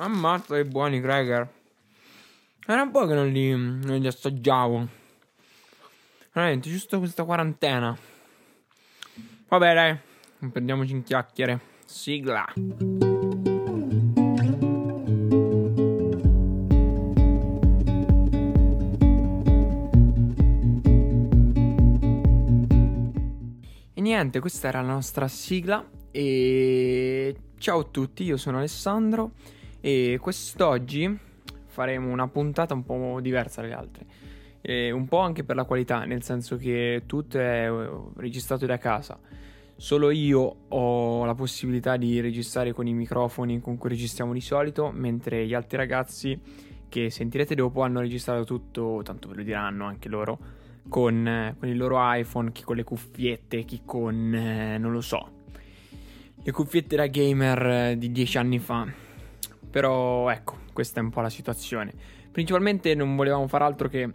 Ammazza che buoni cracker. Era un po' che non li, non li assaggiavo. Veramente, giusto questa quarantena. Vabbè, dai, non perdiamoci in chiacchiere. Sigla. E niente, questa era la nostra sigla. E ciao a tutti, io sono Alessandro. E quest'oggi faremo una puntata un po' diversa dalle altre. E un po' anche per la qualità, nel senso che tutto è eh, registrato da casa. Solo io ho la possibilità di registrare con i microfoni con cui registriamo di solito, mentre gli altri ragazzi che sentirete dopo hanno registrato tutto, tanto ve lo diranno anche loro, con, eh, con il loro iPhone, chi con le cuffiette, chi con... Eh, non lo so. Le cuffiette da gamer eh, di dieci anni fa. Però ecco, questa è un po' la situazione. Principalmente non volevamo fare altro che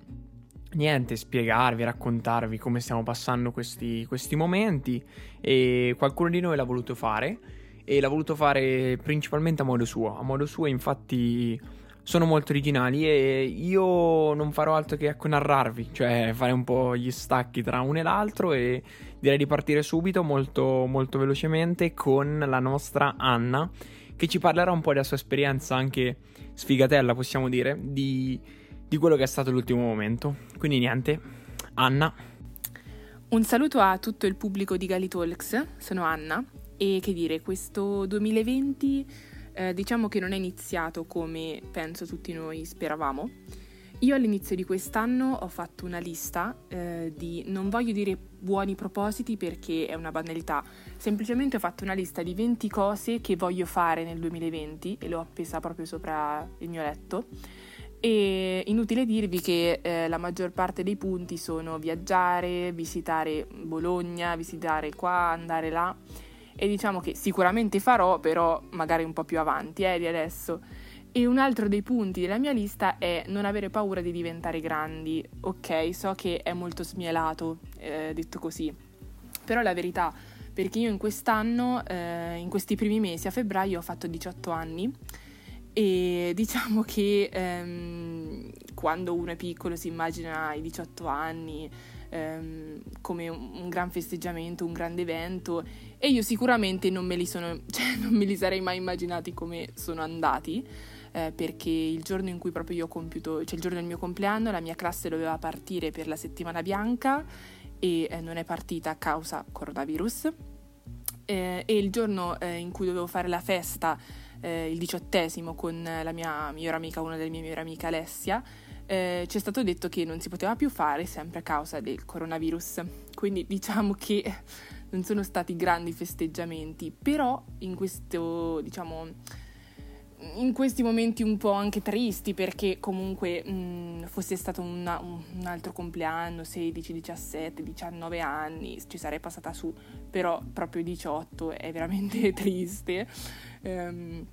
niente, spiegarvi, raccontarvi come stiamo passando questi, questi momenti. E qualcuno di noi l'ha voluto fare. E l'ha voluto fare principalmente a modo suo. A modo suo infatti sono molto originali. E io non farò altro che ecco narrarvi, cioè fare un po' gli stacchi tra uno e l'altro. E direi di partire subito molto, molto velocemente con la nostra Anna che ci parlerà un po' della sua esperienza anche sfigatella possiamo dire di di quello che è stato l'ultimo momento. Quindi niente, Anna. Un saluto a tutto il pubblico di Gali Talks, sono Anna e che dire, questo 2020 eh, diciamo che non è iniziato come penso tutti noi speravamo. Io all'inizio di quest'anno ho fatto una lista eh, di, non voglio dire buoni propositi perché è una banalità, semplicemente ho fatto una lista di 20 cose che voglio fare nel 2020 e l'ho appesa proprio sopra il mio letto e inutile dirvi che eh, la maggior parte dei punti sono viaggiare, visitare Bologna, visitare qua, andare là. E diciamo che sicuramente farò, però magari un po' più avanti eh, di adesso. E un altro dei punti della mia lista è non avere paura di diventare grandi. Ok, so che è molto smielato, eh, detto così. Però la verità, perché io in quest'anno, eh, in questi primi mesi, a febbraio, ho fatto 18 anni e diciamo che ehm, quando uno è piccolo si immagina i 18 anni ehm, come un, gran festeggiamento, un grande evento e io sicuramente non me li, sono, cioè, non me li sarei mai immaginati come sono andati eh, perché il giorno in cui proprio io ho compiuto, cioè il giorno del mio compleanno, la mia classe doveva partire per la settimana bianca e eh, non è partita a causa coronavirus eh, e il giorno eh, in cui dovevo fare la festa eh, il diciottesimo con la mia migliore amica, una delle mie migliori amiche Alessia, eh, ci è stato detto che non si poteva più fare sempre a causa del coronavirus. Quindi diciamo che non sono stati grandi festeggiamenti, però in questo, diciamo, in questi momenti un po' anche tristi perché comunque mh, fosse stato una, un altro compleanno, 16, 17, 19 anni, ci sarei passata su, però proprio 18 è veramente triste. Um,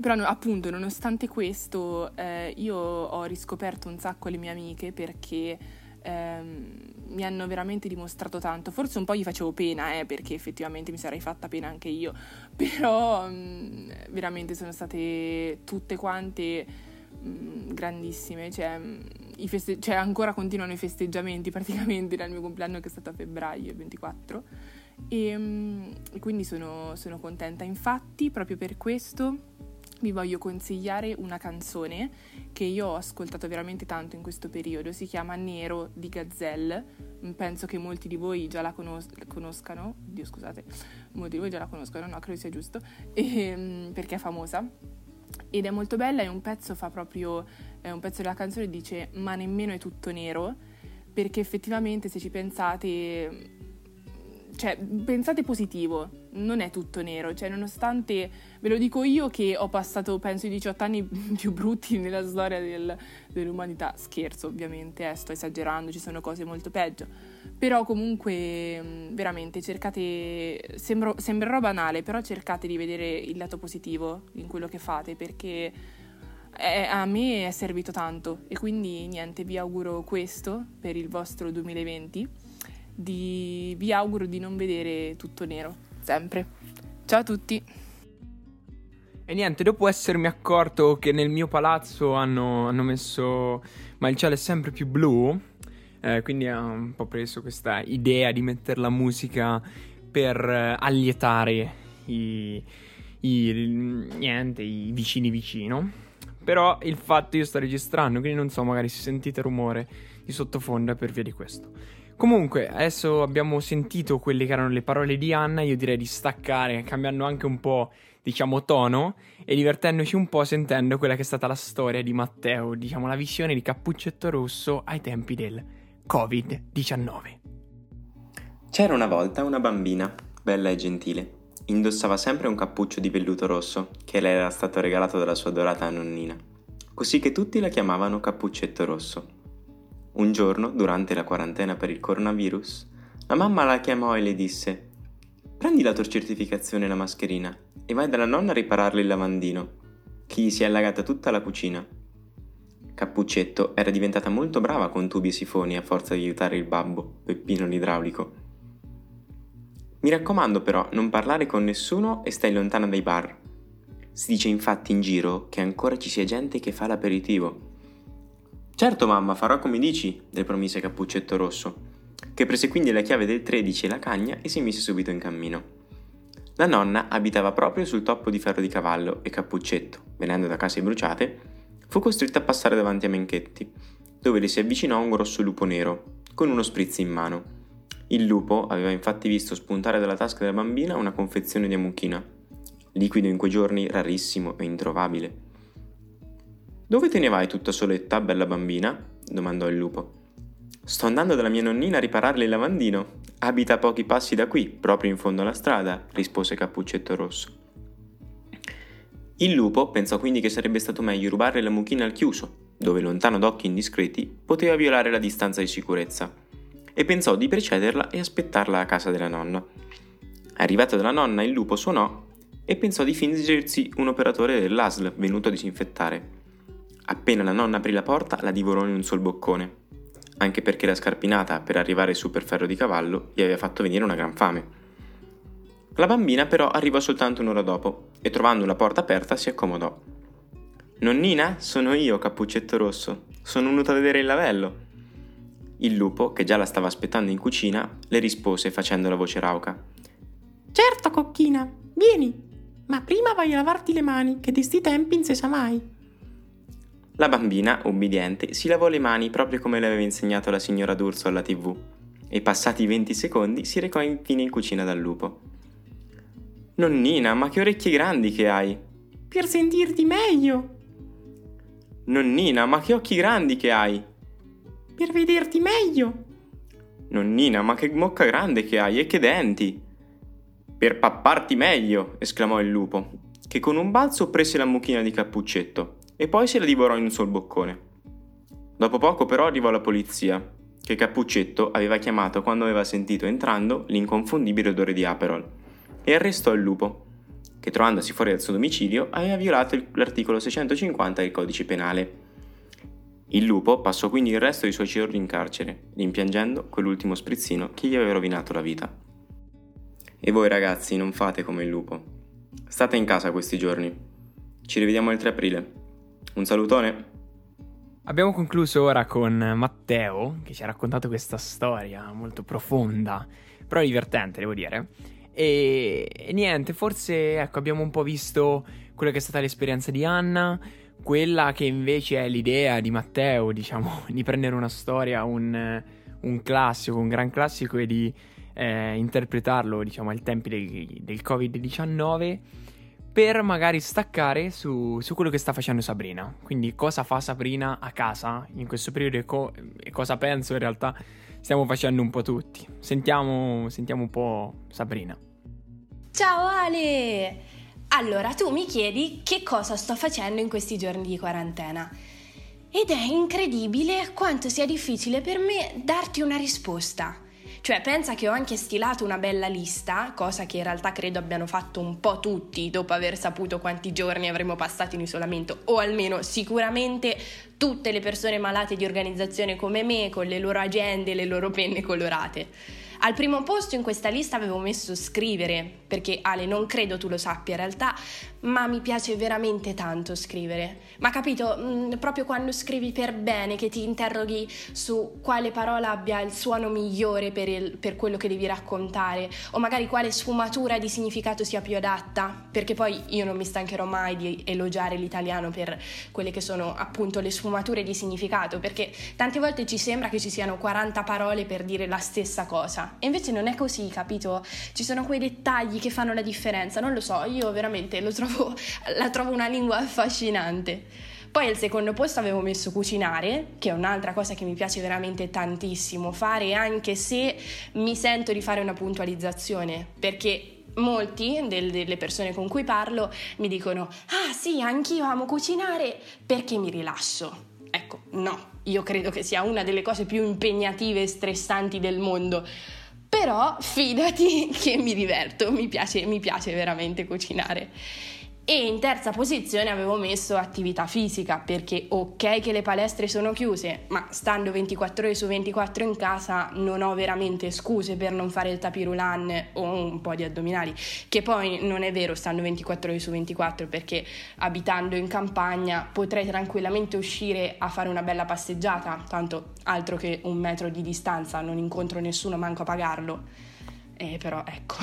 però appunto nonostante questo eh, io ho riscoperto un sacco le mie amiche perché ehm, mi hanno veramente dimostrato tanto. Forse un po' gli facevo pena, eh, perché effettivamente mi sarei fatta pena anche io, però mh, mm, veramente sono state tutte quante mh, mm, grandissime. Cioè, mm, feste- cioè, ancora continuano i festeggiamenti praticamente dal mio compleanno che è stato a febbraio 24. E, mh, quindi sono, sono contenta. Infatti, proprio per questo vi voglio consigliare una canzone che io ho ascoltato veramente tanto in questo periodo, si chiama Nero di Gazelle, penso che molti di voi già la conos- conoscano, Dio scusate, molti di voi già la conoscano, no, credo sia giusto, e, ehm, perché è famosa. Ed è molto bella, è un pezzo, fa proprio, un pezzo della canzone dice ma nemmeno è tutto nero, perché effettivamente se ci pensate cioè, pensate positivo, non è tutto nero, cioè, nonostante, ve lo dico io che ho passato, penso, i 18 anni più brutti nella storia del, dell'umanità, scherzo ovviamente, eh, sto esagerando, ci sono cose molto peggio, però comunque, mm, veramente, cercate, sembro, sembrerò banale, però cercate di vedere il lato positivo in quello che fate, perché è, a me è servito tanto, e quindi niente, vi auguro questo per il vostro 2020 di... vi auguro di non vedere tutto nero, sempre. Ciao a tutti! E niente, dopo essermi accorto che nel mio palazzo hanno, hanno messo. Ma il cielo è sempre più blu. Eh, quindi ho un po' preso questa idea di mettere la musica per eh, allietare i, i, niente, i vicini vicino. Però il fatto io sto registrando, quindi non so, magari se sentite rumore di sottofondo per via di questo. Comunque, adesso abbiamo sentito quelle che erano le parole di Anna, io direi di staccare, cambiando anche un po' diciamo, tono e divertendoci un po' sentendo quella che è stata la storia di Matteo, diciamo, la visione di Cappuccetto Rosso ai tempi del Covid-19. C'era una volta una bambina, bella e gentile. Indossava sempre un cappuccio di velluto rosso che le era stato regalato dalla sua adorata nonnina, così che tutti la chiamavano Cappuccetto Rosso. Un giorno, durante la quarantena per il coronavirus, la mamma la chiamò e le disse Prendi la tua certificazione e la mascherina e vai dalla nonna a ripararle il lavandino, che gli si è allagata tutta la cucina. Cappuccetto era diventata molto brava con tubi e sifoni a forza di aiutare il babbo, Peppino l'idraulico. Mi raccomando però, non parlare con nessuno e stai lontana dai bar. Si dice infatti in giro che ancora ci sia gente che fa l'aperitivo. Certo mamma, farò come dici, le promise Cappuccetto Rosso che prese quindi la chiave del 13 e la cagna e si mise subito in cammino. La nonna abitava proprio sul toppo di ferro di cavallo e Cappuccetto, venendo da case bruciate, fu costretto a passare davanti a Menchetti, dove le si avvicinò un grosso lupo nero, con uno spritz in mano. Il lupo aveva infatti visto spuntare dalla tasca della bambina una confezione di amuchina, liquido in quei giorni rarissimo e introvabile. Dove te ne vai tutta soletta, bella bambina? domandò il lupo. Sto andando dalla mia nonnina a ripararle il lavandino. Abita a pochi passi da qui, proprio in fondo alla strada, rispose Cappuccetto Rosso. Il lupo pensò quindi che sarebbe stato meglio rubarle la mucchina al chiuso, dove lontano d'occhi indiscreti poteva violare la distanza di sicurezza, e pensò di precederla e aspettarla a casa della nonna. Arrivato dalla nonna, il lupo suonò e pensò di fingersi un operatore dell'ASL venuto a disinfettare. Appena la nonna aprì la porta, la divorò in un sol boccone anche perché la scarpinata per arrivare su per ferro di cavallo gli aveva fatto venire una gran fame. La bambina però arrivò soltanto un'ora dopo e trovando la porta aperta si accomodò. Nonnina, sono io, Cappuccetto Rosso. Sono venuto a vedere il lavello. Il lupo, che già la stava aspettando in cucina, le rispose facendo la voce rauca. Certo, cocchina, vieni, ma prima vai a lavarti le mani, che di sti tempi non si sa mai. La bambina, ubbidiente, si lavò le mani proprio come le aveva insegnato la signora D'Urso alla tv e passati 20 secondi si recò infine in cucina dal lupo. Nonnina, ma che orecchie grandi che hai! Per sentirti meglio! Nonnina, ma che occhi grandi che hai! Per vederti meglio! Nonnina, ma che bocca grande che hai e che denti! Per papparti meglio! esclamò il lupo, che con un balzo prese la mucchina di Cappuccetto e poi se la divorò in un sol boccone. Dopo poco però arrivò la polizia, che Cappuccetto aveva chiamato quando aveva sentito entrando l'inconfondibile odore di Aperol, e arrestò il lupo, che trovandosi fuori dal suo domicilio aveva violato l'articolo 650 del codice penale. Il lupo passò quindi il resto dei suoi giorni in carcere, rimpiangendo quell'ultimo sprizzino che gli aveva rovinato la vita. E voi ragazzi non fate come il lupo. State in casa questi giorni. Ci rivediamo il 3 aprile. Un salutone. Abbiamo concluso ora con Matteo, che ci ha raccontato questa storia molto profonda, però divertente, devo dire. E, e, niente, forse ecco, abbiamo un po' visto quella che è stata l'esperienza di Anna, quella che invece è l'idea di Matteo, diciamo, di prendere una storia, un, un classico, un gran classico e di eh, interpretarlo, diciamo, ai tempi del, del Covid-19 per magari staccare su, su, quello che sta facendo Sabrina. Quindi cosa fa Sabrina a casa in questo periodo e, co- e, cosa penso in realtà stiamo facendo un po' tutti. Sentiamo, sentiamo un po' Sabrina. Ciao Ale! Allora, tu mi chiedi che cosa sto facendo in questi giorni di quarantena. Ed è incredibile quanto sia difficile per me darti una risposta. Cioè, pensa che ho anche stilato una bella lista, cosa che in realtà credo abbiano fatto un po' tutti dopo aver saputo quanti giorni avremmo passato in isolamento, o almeno sicuramente tutte le persone malate di organizzazione come me, con le loro agende e le loro penne colorate. Al primo posto in questa lista avevo messo scrivere, perché Ale non credo tu lo sappia in realtà, ma mi piace veramente tanto scrivere. Ma capito, mh, proprio quando scrivi per bene, che ti interroghi su quale parola abbia il suono migliore per, il, per quello che devi raccontare, o magari quale sfumatura di significato sia più adatta, perché poi io non mi stancherò mai di elogiare l'italiano per quelle che sono appunto le sfumature di significato, perché tante volte ci sembra che ci siano 40 parole per dire la stessa cosa, e invece non è così, capito? Ci sono quei dettagli che fanno la differenza, non lo so, io veramente trovo, la trovo una lingua affascinante. Poi al secondo posto avevo messo cucinare, che è un'altra cosa che mi piace veramente tantissimo fare, anche se mi sento di fare una puntualizzazione, perché molti del, delle persone con cui parlo mi dicono ah sì, anch'io amo cucinare perché mi rilasso. Ecco, no, io credo che sia una delle cose più impegnative e stressanti del mondo. Però fidati che mi diverto, mi piace, mi piace veramente cucinare. E in terza posizione avevo messo attività fisica perché ok che le palestre sono chiuse, ma stando 24 ore su 24 in casa non ho veramente scuse per non fare il tapirulan o un po' di addominali, che poi non è vero stando 24 ore su 24 perché abitando in campagna potrei tranquillamente uscire a fare una bella passeggiata, tanto altro che un metro di distanza, non incontro nessuno manco a pagarlo. Eh, però ecco.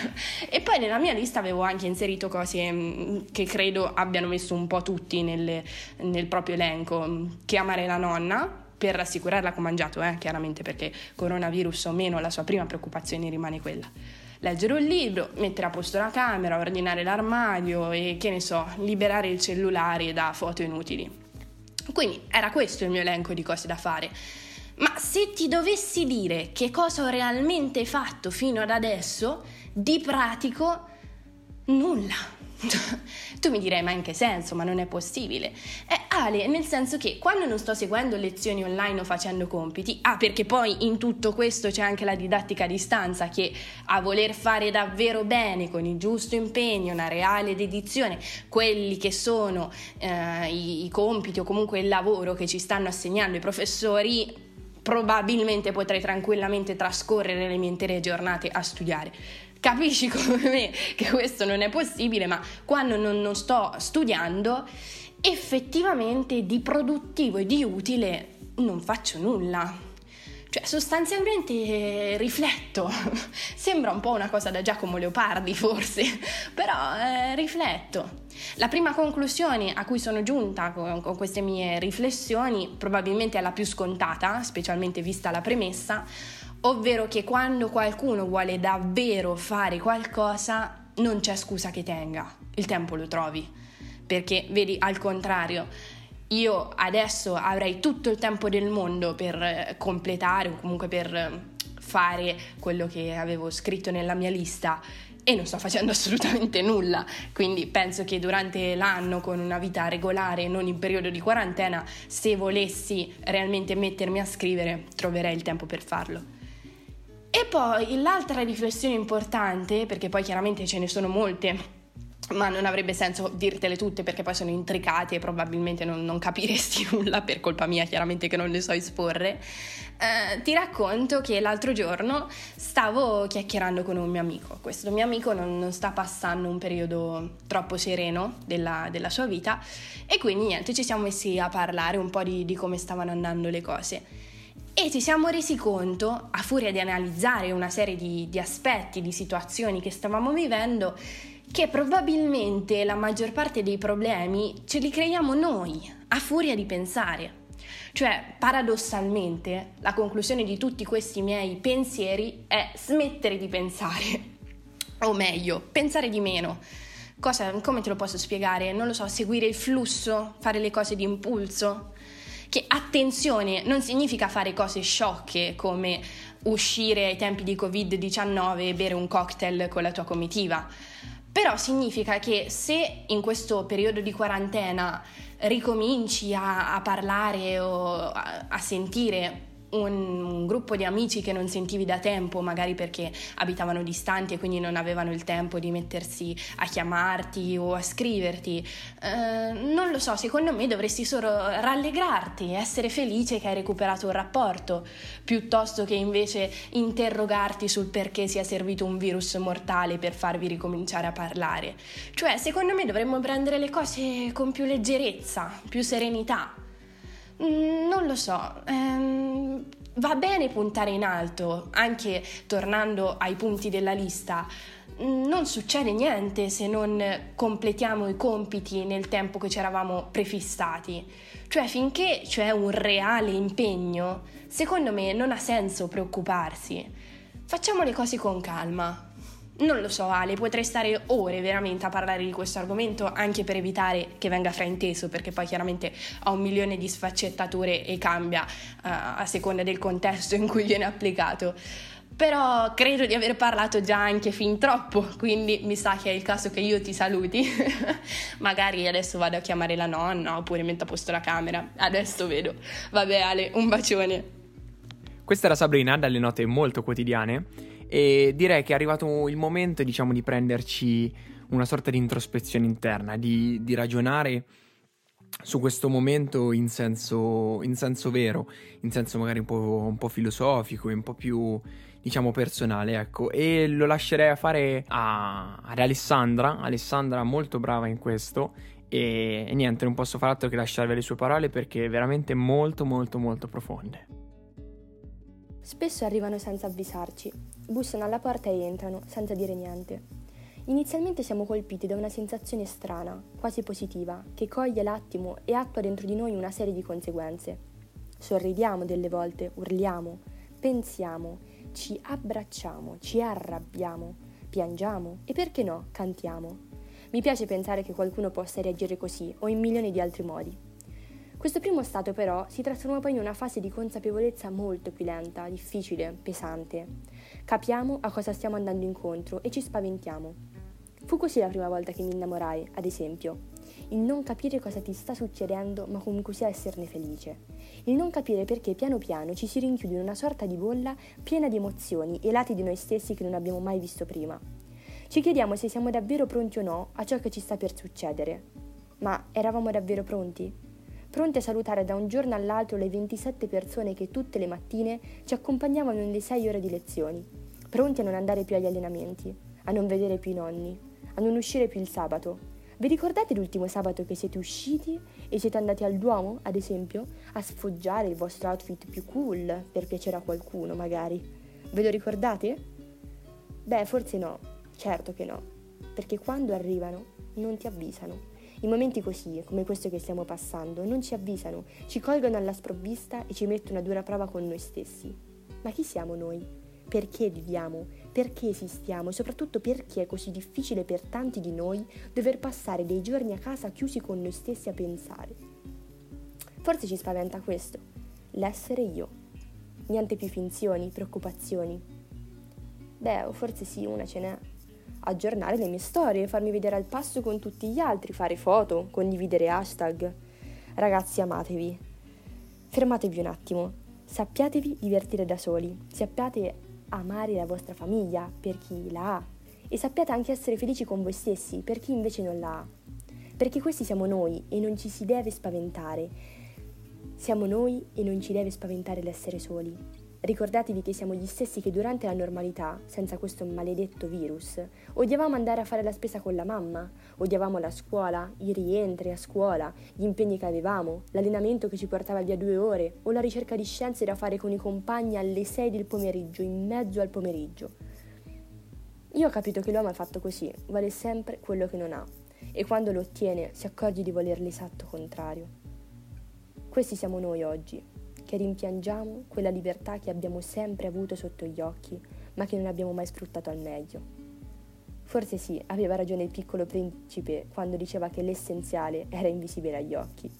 e poi nella mia lista avevo anche inserito cose mm, che credo abbiano messo un po' tutti nel, nel proprio elenco. Che amare la nonna, per rassicurarla che ho mangiato, eh, chiaramente perché coronavirus o meno la sua prima preoccupazione rimane quella. Leggere un libro, mettere a posto la camera, ordinare l'armadio e che ne so, liberare il cellulare da foto inutili. Quindi era questo il mio elenco di cose da fare. Ma se ti dovessi dire che cosa ho realmente fatto fino ad adesso, di pratico, nulla. tu mi direi, ma in che senso? Ma non è possibile. È Ale, nel senso che quando non sto seguendo lezioni online o facendo compiti, ah, perché poi in tutto questo c'è anche la didattica a distanza che a voler fare davvero bene, con il giusto impegno, una reale dedizione, quelli che sono eh, i, i compiti o comunque il lavoro che ci stanno assegnando i professori, probabilmente potrei tranquillamente trascorrere le mie intere giornate a studiare. Capisci come me che questo non è possibile, ma quando non, non sto studiando, effettivamente di produttivo e di utile non faccio nulla. Cioè, sostanzialmente eh, rifletto. Sembra un po' una cosa da Giacomo Leopardi, forse, però eh, rifletto. La prima conclusione a cui sono giunta con, con queste mie riflessioni, probabilmente è la più scontata, specialmente vista la premessa, ovvero che quando qualcuno vuole davvero fare qualcosa, non c'è scusa che tenga, il tempo lo trovi. Perché, vedi, al contrario, io adesso avrei tutto il tempo del mondo per eh, completare o comunque per eh, fare quello che avevo scritto nella mia lista e non sto facendo assolutamente nulla, quindi penso che durante l'anno con una vita regolare, non in periodo di quarantena, se volessi realmente mettermi a scrivere, troverei il tempo per farlo. E poi l'altra riflessione importante, perché poi chiaramente ce ne sono molte, ma non avrebbe senso dirtele tutte perché poi sono intricate e probabilmente non, non capiresti nulla per colpa mia, chiaramente che non le so esporre. Eh, ti racconto che l'altro giorno stavo chiacchierando con un mio amico. Questo mio amico non, non sta passando un periodo troppo sereno della, della, sua vita e quindi niente, ci siamo messi a parlare un po' di, di come stavano andando le cose. E ci siamo resi conto, a furia di analizzare una serie di, di aspetti, di situazioni che stavamo vivendo, che probabilmente la maggior parte dei problemi ce li creiamo noi, a furia di pensare. Cioè, paradossalmente, la conclusione di tutti questi miei pensieri è smettere di pensare, o meglio, pensare di meno. Cosa, come te lo posso spiegare? Non lo so, seguire il flusso, fare le cose di impulso. Che attenzione, non significa fare cose sciocche come uscire ai tempi di Covid-19 e bere un cocktail con la tua comitiva però significa che se in questo periodo di quarantena ricominci a, a parlare o a, a sentire un, gruppo di amici che non sentivi da tempo, magari perché abitavano distanti e quindi non avevano il tempo di mettersi a chiamarti o a scriverti. Eh, non lo so, secondo me dovresti solo rallegrarti, essere felice che hai recuperato un rapporto, piuttosto che invece interrogarti sul perché sia servito un virus mortale per farvi ricominciare a parlare. Cioè, secondo me dovremmo prendere le cose con più leggerezza, più serenità. Mm, non lo so, ehm, va bene puntare in alto, anche tornando ai punti della lista. Mm, non succede niente se non completiamo i compiti nel tempo che ci eravamo prefissati. Cioè, finché c'è un reale impegno, secondo me non ha senso preoccuparsi. Facciamo le cose con calma, non lo so Ale, potrei stare ore veramente a parlare di questo argomento anche per evitare che venga frainteso perché poi chiaramente ha un milione di sfaccettature e cambia uh, a seconda del contesto in cui viene applicato. Però credo di aver parlato già anche fin troppo, quindi mi sa che è il caso che io ti saluti. Magari adesso vado a chiamare la nonna oppure metto a posto la camera. Adesso vedo. Vabbè Ale, un bacione. Questa era Sabrina dalle note molto quotidiane e direi che è arrivato il momento, diciamo, di prenderci una sorta di introspezione interna, di, di ragionare su questo momento in senso, in senso, vero, in senso magari un po', un po', filosofico un po' più, diciamo, personale, ecco. E lo lascerei a fare a, ad Alessandra, Alessandra molto brava in questo. E, e niente, non posso fare altro che lasciarvi le sue parole perché veramente molto, molto, molto profonde. Spesso arrivano senza avvisarci, bussano alla porta e entrano, senza dire niente. Inizialmente siamo colpiti da una sensazione strana, quasi positiva, che coglie l'attimo e attua dentro di noi una serie di conseguenze. Sorridiamo delle volte, urliamo, pensiamo, ci abbracciamo, ci arrabbiamo, piangiamo e perché no, cantiamo. Mi piace pensare che qualcuno possa reagire così o in milioni di altri modi. Questo primo stato però si trasforma poi in una fase di consapevolezza molto più lenta, difficile, pesante. Capiamo a cosa stiamo andando incontro e ci spaventiamo. Fu così la prima volta che mi innamorai, ad esempio. Il non capire cosa ti sta succedendo, ma comunque sia esserne felice. Il non capire perché piano piano ci si rinchiude in una sorta di bolla piena di emozioni e lati di noi stessi che non abbiamo mai visto prima. Ci chiediamo se siamo davvero pronti o no a ciò che ci sta per succedere. Ma eravamo davvero pronti? Pronti a salutare da un giorno all'altro le 27 persone che tutte le mattine ci accompagnavano nelle 6 ore di lezioni, pronti a non andare più agli allenamenti, a non vedere più i nonni, a non uscire più il sabato. Vi ricordate l'ultimo sabato che siete usciti e siete andati al Duomo, ad esempio, a sfoggiare il vostro outfit più cool per piacere a qualcuno, magari? Ve lo ricordate? Beh, forse no, certo che no, perché quando arrivano non ti avvisano i momenti così, come questo che stiamo passando, non ci avvisano, ci colgono alla sprovvista e ci mettono a dura prova con noi stessi. Ma chi siamo noi? Perché viviamo? Perché esistiamo? E soprattutto perché è così difficile per tanti di noi dover passare dei giorni a casa chiusi con noi stessi a pensare? Forse ci spaventa questo, l'essere io. Niente più finzioni, preoccupazioni. Beh, o forse sì, una ce n'è aggiornare le mie storie, farmi vedere al passo con tutti gli altri, fare foto, condividere hashtag. Ragazzi, amatevi. Fermatevi un attimo. Sappiatevi divertire da soli. Sappiate amare la vostra famiglia per chi la ha. E sappiate anche essere felici con voi stessi per chi invece non la ha. Perché questi siamo noi e non ci si deve spaventare. Siamo noi e non ci deve spaventare l'essere soli. Ricordatevi che siamo gli stessi che durante la normalità, senza questo maledetto virus, odiavamo andare a fare la spesa con la mamma, odiavamo la scuola, i rientri a scuola, gli impegni che avevamo, l'allenamento che ci portava via due ore o la ricerca di scienze da fare con i compagni alle 6 del pomeriggio, in mezzo al pomeriggio. Io ho capito che l'uomo è fatto così, vale sempre quello che non ha e quando lo ottiene si accorge di voler l'esatto contrario. Questi siamo noi oggi, che rimpiangiamo quella libertà che abbiamo sempre avuto sotto gli occhi, ma che non abbiamo mai sfruttato al meglio. Forse sì, aveva ragione il piccolo principe quando diceva che l'essenziale era invisibile agli occhi.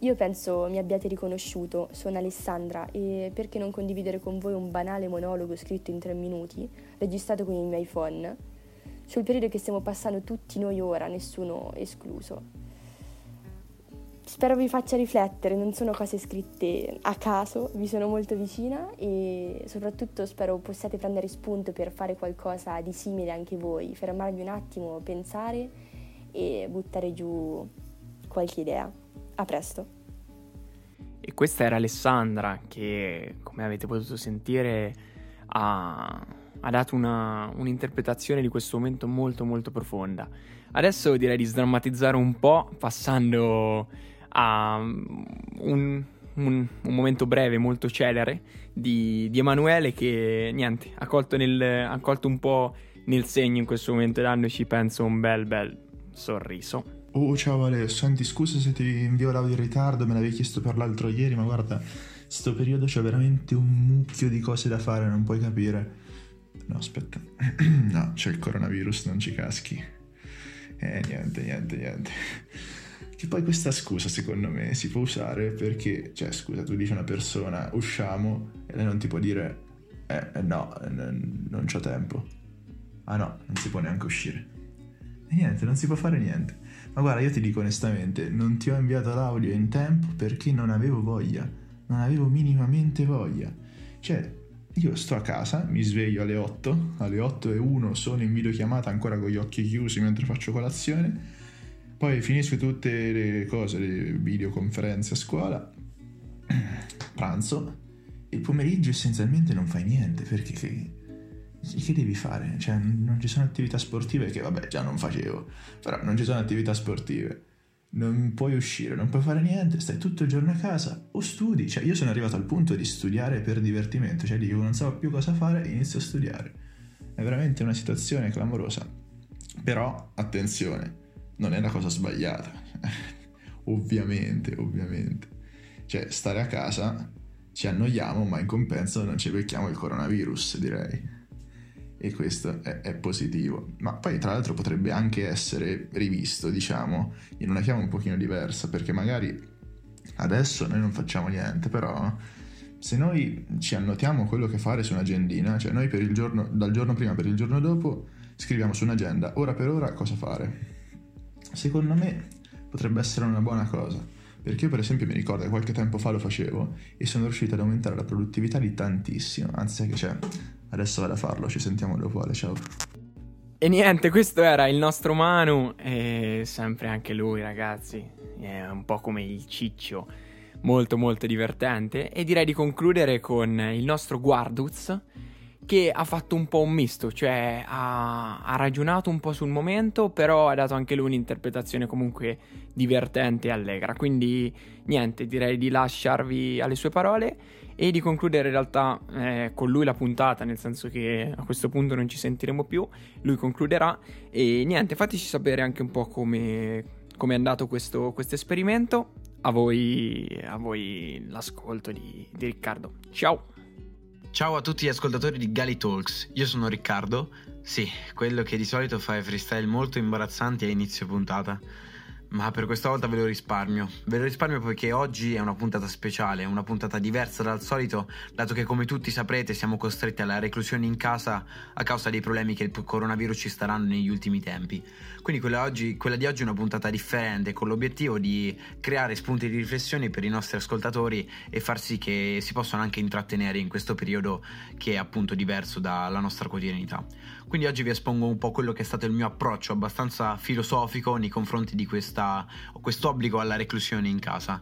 Io penso mi abbiate riconosciuto, sono Alessandra e perché non condividere con voi un banale monologo scritto in tre minuti, registrato con il mio iPhone, sul periodo che stiamo passando tutti noi ora, nessuno escluso. Spero vi faccia riflettere, non sono cose scritte a caso, vi sono molto vicina e soprattutto spero possiate prendere spunto per fare qualcosa di simile anche voi, fermarvi un attimo, pensare e buttare giù qualche idea. A presto. E questa era Alessandra che, come avete potuto sentire, ha, ha dato una, un'interpretazione di questo momento molto molto profonda. Adesso direi di sdrammatizzare un po' passando a un, un, un momento breve, molto celere di, di Emanuele che niente, ha colto, nel, ha colto un po' nel segno in questo momento dandoci penso un bel bel sorriso. Oh, ciao Ale, senti, scusa se ti invio l'audio in ritardo, me l'avevi chiesto per l'altro ieri, ma guarda, sto periodo c'è veramente un mucchio di cose da fare, non puoi capire. No, aspetta. no, c'è il coronavirus, non ci caschi. Eh, niente, niente, niente. Che poi questa scusa, secondo me, si può usare perché, cioè, scusa, tu dici a una persona, usciamo, e lei non ti può dire, eh, eh no, n- non c'ho tempo. Ah no, non si può neanche uscire. E niente, non si può fare niente. Ma guarda, io ti dico onestamente, non ti ho inviato l'audio in tempo perché non avevo voglia, non avevo minimamente voglia. Cioè, io sto a casa, mi sveglio alle 8, alle 8 e 1 sono in videochiamata ancora con gli occhi chiusi mentre faccio colazione, poi finisco tutte le cose, le videoconferenze a scuola, pranzo, e il pomeriggio essenzialmente non fai niente perché che, che devi fare? Cioè, non ci sono attività sportive che, vabbè, già non facevo, però non ci sono attività sportive. Non puoi uscire, non puoi fare niente, stai tutto il giorno a casa o studi. Cioè, io sono arrivato al punto di studiare per divertimento, cioè dico non so più cosa fare, inizio a studiare. È veramente una situazione clamorosa. Però, attenzione, non è la cosa sbagliata. ovviamente, ovviamente. Cioè, stare a casa ci annoiamo, ma in compenso non ci becchiamo il coronavirus, direi e questo è, è, positivo. Ma poi tra l'altro potrebbe anche essere rivisto, diciamo, in una chiave un pochino diversa, perché magari adesso noi non facciamo niente, però se noi ci annotiamo quello che fare su un'agendina, cioè noi giorno, dal giorno prima per il giorno dopo scriviamo su un'agenda ora per ora cosa fare. Secondo me potrebbe essere una buona cosa. Perché io per esempio mi ricordo che qualche tempo fa lo facevo e sono riuscito ad aumentare la produttività di tantissimo, anzi che c'è, Adesso vado a farlo, ci sentiamo dopo Ale, ciao. E niente, questo era il nostro Manu e sempre anche lui ragazzi, è un po' come il ciccio, molto molto divertente e direi di concludere con il nostro Guarduz che ha fatto un po' un misto, cioè ha, ha, ragionato un po' sul momento, però ha dato anche lui un'interpretazione comunque divertente e allegra. Quindi niente, direi di lasciarvi alle sue parole e di concludere in realtà eh, con lui la puntata, nel senso che a questo punto non ci sentiremo più, lui concluderà e niente, fateci sapere anche un po' come, come è andato questo, esperimento. A voi, a voi l'ascolto di, di Riccardo. Ciao! Ciao a tutti gli ascoltatori di Gali Talks, io sono Riccardo, sì, quello che di solito fa i freestyle molto imbarazzanti a inizio puntata, ma per questa volta ve lo risparmio. Ve lo risparmio perché oggi è una puntata speciale, una puntata diversa dal solito, dato che come tutti saprete siamo costretti alla reclusione in casa a causa dei problemi che il coronavirus ci staranno negli ultimi tempi. Quindi quella, oggi, quella di oggi è una puntata differente, con l'obiettivo di creare spunti di riflessione per i nostri ascoltatori e far sì che si possano anche intrattenere in questo periodo che è appunto diverso dalla nostra quotidianità. Quindi oggi vi espongo un po' quello che è stato il mio approccio abbastanza filosofico nei confronti di questo obbligo alla reclusione in casa.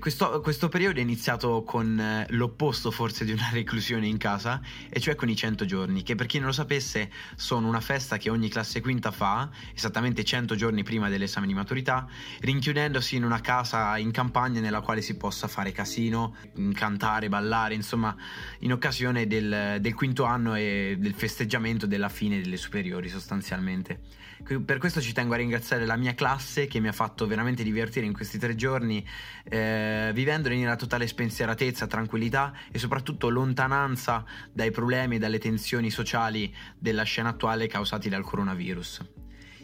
Questo, questo, periodo è iniziato con eh, l'opposto forse di una reclusione in casa, e cioè con i 100 giorni, che per chi non lo sapesse sono una festa che ogni classe quinta fa, esattamente 100 giorni prima dell'esame di maturità, rinchiudendosi in una casa in campagna nella quale si possa fare casino, cantare, ballare, insomma, in occasione del, del quinto anno e del festeggiamento della fine delle superiori sostanzialmente. Per questo ci tengo a ringraziare la mia classe che mi ha fatto veramente divertire in questi tre giorni, eh, vivendoli nella totale spensieratezza, tranquillità e soprattutto lontananza dai problemi e dalle tensioni sociali della scena attuale causati dal coronavirus.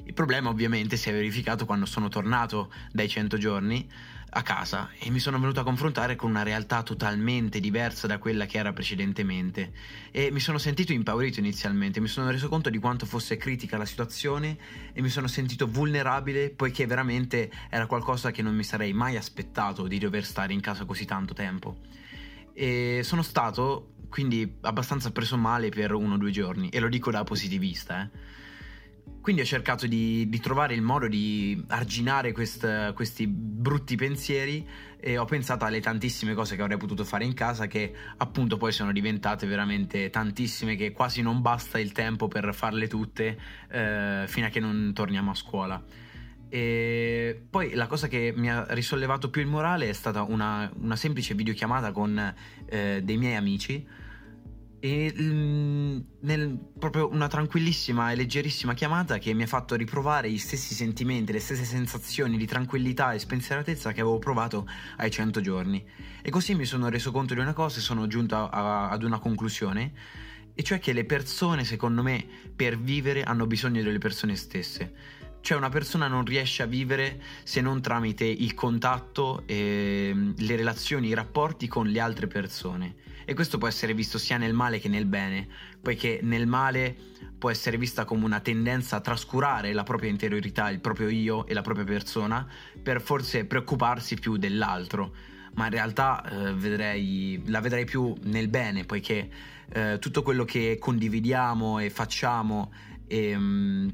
Il problema ovviamente si è verificato quando sono tornato dai 100 giorni a casa e mi sono venuto a confrontare con una realtà totalmente diversa da quella che era precedentemente e mi sono sentito impaurito inizialmente, mi sono reso conto di quanto fosse critica la situazione e mi sono sentito vulnerabile poiché veramente era qualcosa che non mi sarei mai aspettato di dover stare in casa così tanto tempo. E sono stato quindi abbastanza preso male per uno o due giorni e lo dico da positivista, eh quindi ho cercato di, di, trovare il modo di arginare quest, questi brutti pensieri e ho pensato alle tantissime cose che avrei potuto fare in casa che appunto poi sono diventate veramente tantissime che quasi non basta il tempo per farle tutte eh, fino a che non torniamo a scuola. E poi la cosa che mi ha risollevato più il morale è stata una, una semplice videochiamata con eh, dei miei amici e mm, nel, proprio una tranquillissima e leggerissima chiamata che mi ha fatto riprovare gli stessi sentimenti, le stesse sensazioni di tranquillità e spensieratezza che avevo provato ai 100 giorni. E così mi sono reso conto di una cosa e sono giunto a, a, ad una conclusione, e cioè che le persone, secondo me, per vivere hanno bisogno delle persone stesse. Cioè una persona non riesce a vivere se non tramite il contatto, e mm, le relazioni, i rapporti con le altre persone. E questo può essere visto sia nel male che nel bene, poiché nel male può essere vista come una tendenza a trascurare la propria interiorità, il proprio io e la propria persona, per forse preoccuparsi più dell'altro. Ma in realtà eh, vedrei, la vedrei più nel bene, poiché eh, tutto quello che condividiamo e facciamo e, um,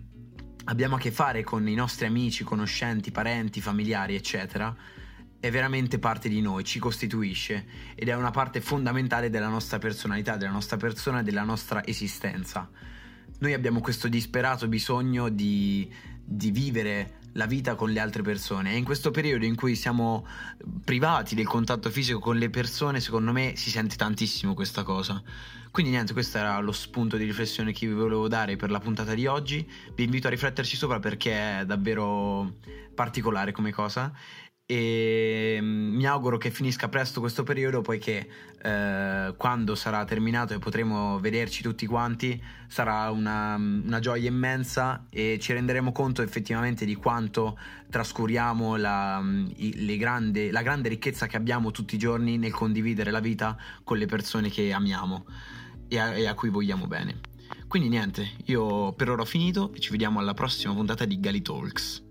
abbiamo a che fare con i nostri amici, conoscenti, parenti, familiari, eccetera, è veramente parte di noi, ci costituisce ed è una parte fondamentale della nostra personalità, della nostra persona e della nostra esistenza. Noi abbiamo questo disperato bisogno di, di vivere la vita con le altre persone e in questo periodo in cui siamo privati del contatto fisico con le persone, secondo me si sente tantissimo questa cosa. Quindi niente, questo era lo spunto di riflessione che vi volevo dare per la puntata di oggi. Vi invito a rifletterci sopra perché è davvero particolare come cosa e mm, mi auguro che finisca presto questo periodo poiché eh, quando sarà terminato e potremo vederci tutti quanti sarà una, una, gioia immensa e ci renderemo conto effettivamente di quanto trascuriamo la, mm, grande, la grande ricchezza che abbiamo tutti i giorni nel condividere la vita con le persone che amiamo e a, e a cui vogliamo bene. Quindi niente, io per ora ho finito e ci vediamo alla prossima puntata di Gali Talks.